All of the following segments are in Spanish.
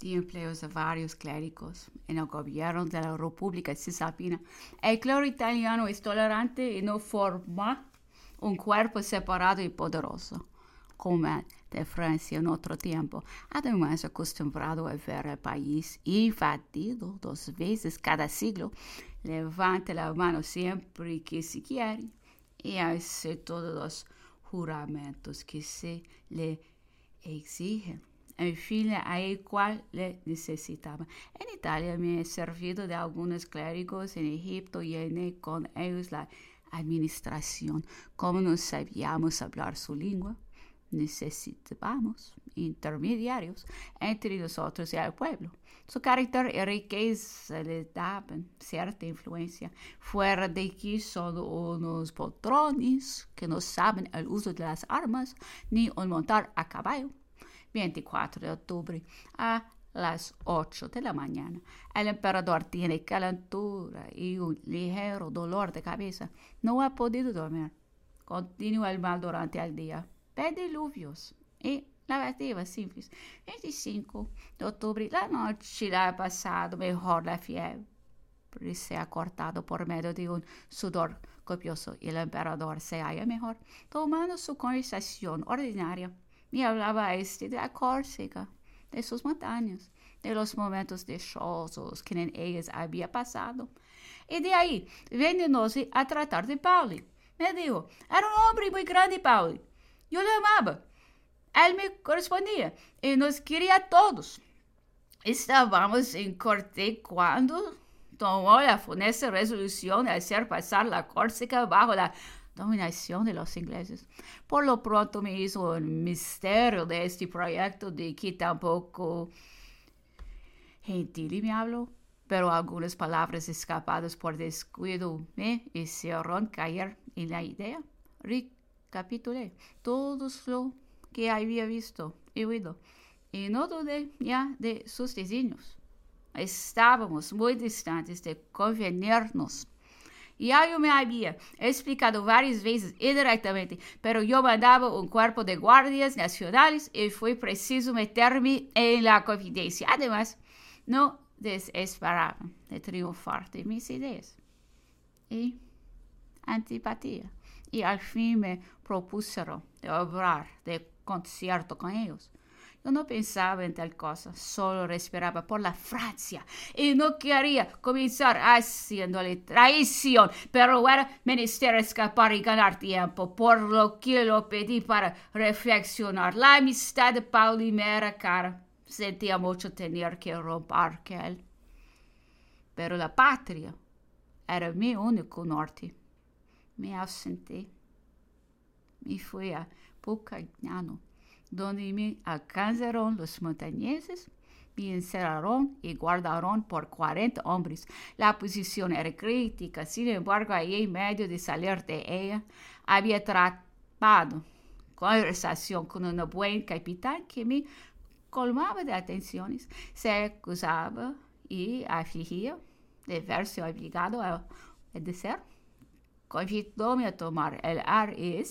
de empleos de varios clérigos en el gobierno de la República Cisalpina. El clero italiano es tolerante y no forma un cuerpo separado y poderoso, como el de Francia en otro tiempo. Además, acostumbrado a ver el país invadido dos veces cada siglo, levanta la mano siempre que se quiere y hace todos los juramentos que se le exigen en fin a el cual le necesitaba. En Italia me he servido de algunos clérigos, en Egipto llené con ellos la administración. Como no sabíamos hablar su lengua, necesitábamos intermediarios entre nosotros y el pueblo. Su carácter y riqueza le daban cierta influencia, fuera de que son unos patrones que no saben el uso de las armas ni un montar a caballo 24 de octubre a las 8 de la mañana. El emperador tiene calentura y un ligero dolor de cabeza. No ha podido dormir. Continúa el mal durante el día. Pediluvios y lavativas simples. 25 de octubre, la noche la ha pasado mejor la fiebre. Se ha cortado por medio de un sudor copioso y el emperador se halla mejor, tomando su conversación ordinaria me hablaba este de la Córcega, de sus montañas, de los momentos dichosos que en ellas había pasado. Y de ahí, veniéndose a tratar de Pauli. Me dijo, era un hombre muy grande, Pauli. Yo le amaba. Él me correspondía y nos quería a todos. Estábamos en corte cuando tomó la funesta resolución de hacer pasar la Córcega bajo la dominación de los ingleses. Por lo pronto me hizo un misterio de este proyecto de que tampoco gentil me habló, pero algunas palabras escapadas por descuido me hicieron caer en la idea. Recapitulé todo lo que había visto y oído, y no dudé ya de sus designios. Estábamos muy distantes de convenirnos ya yo me había explicado varias veces indirectamente, pero yo mandaba un cuerpo de guardias nacionales y fue preciso meterme en la confidencia. Además, no desesperaba de triunfar de mis ideas y antipatía. Y al fin me propusieron de obrar de concierto con ellos. Yo no pensaba en tal cosa, solo respiraba por la Francia y no quería comenzar haciéndole traición, pero era menester escapar y ganar tiempo, por lo que lo pedí para reflexionar. La amistad de Pauli me era cara, sentía mucho tener que romper que él. Pero la patria era mi único norte. Me ausenté. Me fui a Pucagnano donde me alcanzaron los montañeses, me encerraron y guardaron por cuarenta hombres. La posición era crítica, sin embargo, ahí en medio de salir de ella, había tratado conversación con un buen capitán que me colmaba de atenciones, se acusaba y afligía de verse obligado a obedecer convidó-me a tomar el ar y.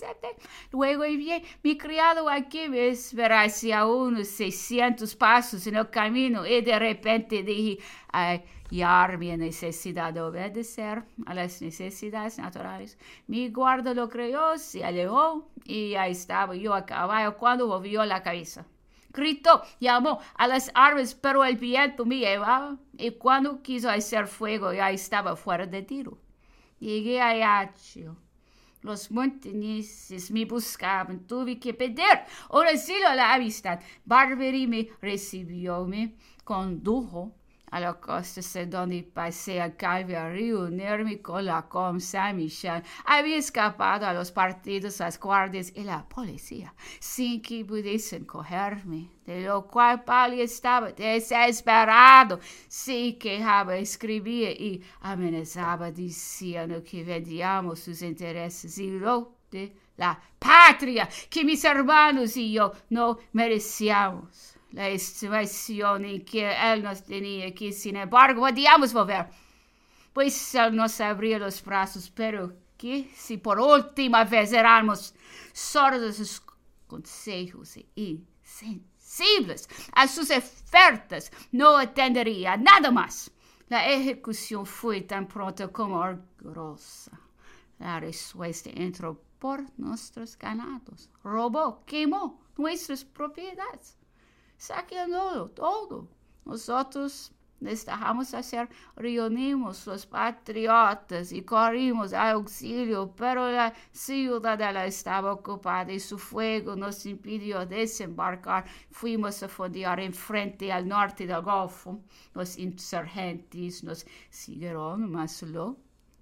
Luego envié mi criado aquí me esperase a unos 600 pasos en el camino y de repente dije hallar mi necesidad de obedecer a las necesidades naturales. Mi guarda lo creyó, se alejó y ya estaba yo a caballo cuando volvió la cabeza. Gritó, llamó a las armas, pero el viento me llevaba y cuando quiso hacer fuego ya estaba fuera de tiro. Llegué a. Los montañeses me buscaban. Tuve que pedir un asilo a la amistad. Barberi me recibió, me condujo a la costa donde pasé a reunirme con la com Saint-Michel. Había escapado a los partidos, las guardias y la policía, sin que pudiesen cogerme, de lo cual Pali estaba desesperado. Se quejaba, escribía y amenazaba diciendo que vendíamos sus intereses y lo de la patria que mis hermanos y yo no merecíamos la estimación en que él nos tenía que, sin embargo, podíamos volver, pues él nos abría los brazos, pero que si por última vez éramos sordos sus consejos y sensibles a sus ofertas, no atendería nada más. La ejecución fue tan pronto como orgullosa. La respuesta entró por nuestros ganados, robó, quemó nuestras propiedades, saqueando todo. Nosotros les dejamos hacer, reunimos los patriotas y corrimos a auxilio, pero la ciudadela estaba ocupada y su fuego nos impidió desembarcar. Fuimos a fondear en frente al norte del Golfo. Los insurgentes nos siguieron, mas lo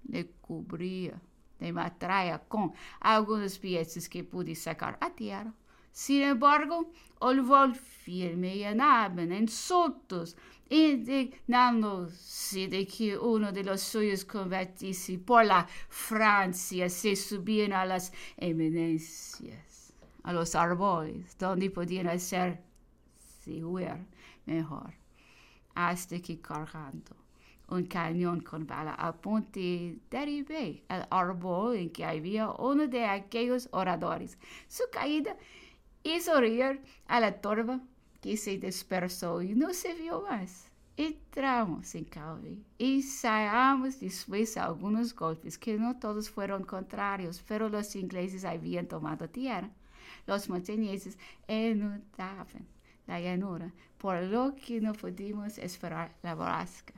le cubría de matralla con algunos piezas que pude sacar a tierra. Sin embargo, vol firme y en insultos, indignándose de que uno de los suyos combatiese por la Francia, se subían a las eminencias, a los árboles, donde podían hacer huir mejor, hasta que cargando un cañón con bala a punto derribé el árbol en que había uno de aquellos oradores. Su caída hizo reír a la torba que se dispersó y no se vio más. Entramos en Calvi ensayamos después algunos golpes que no todos fueron contrarios, pero los ingleses habían tomado tierra. Los montañeses inundaban la llanura, por lo que no pudimos esperar la borrasca.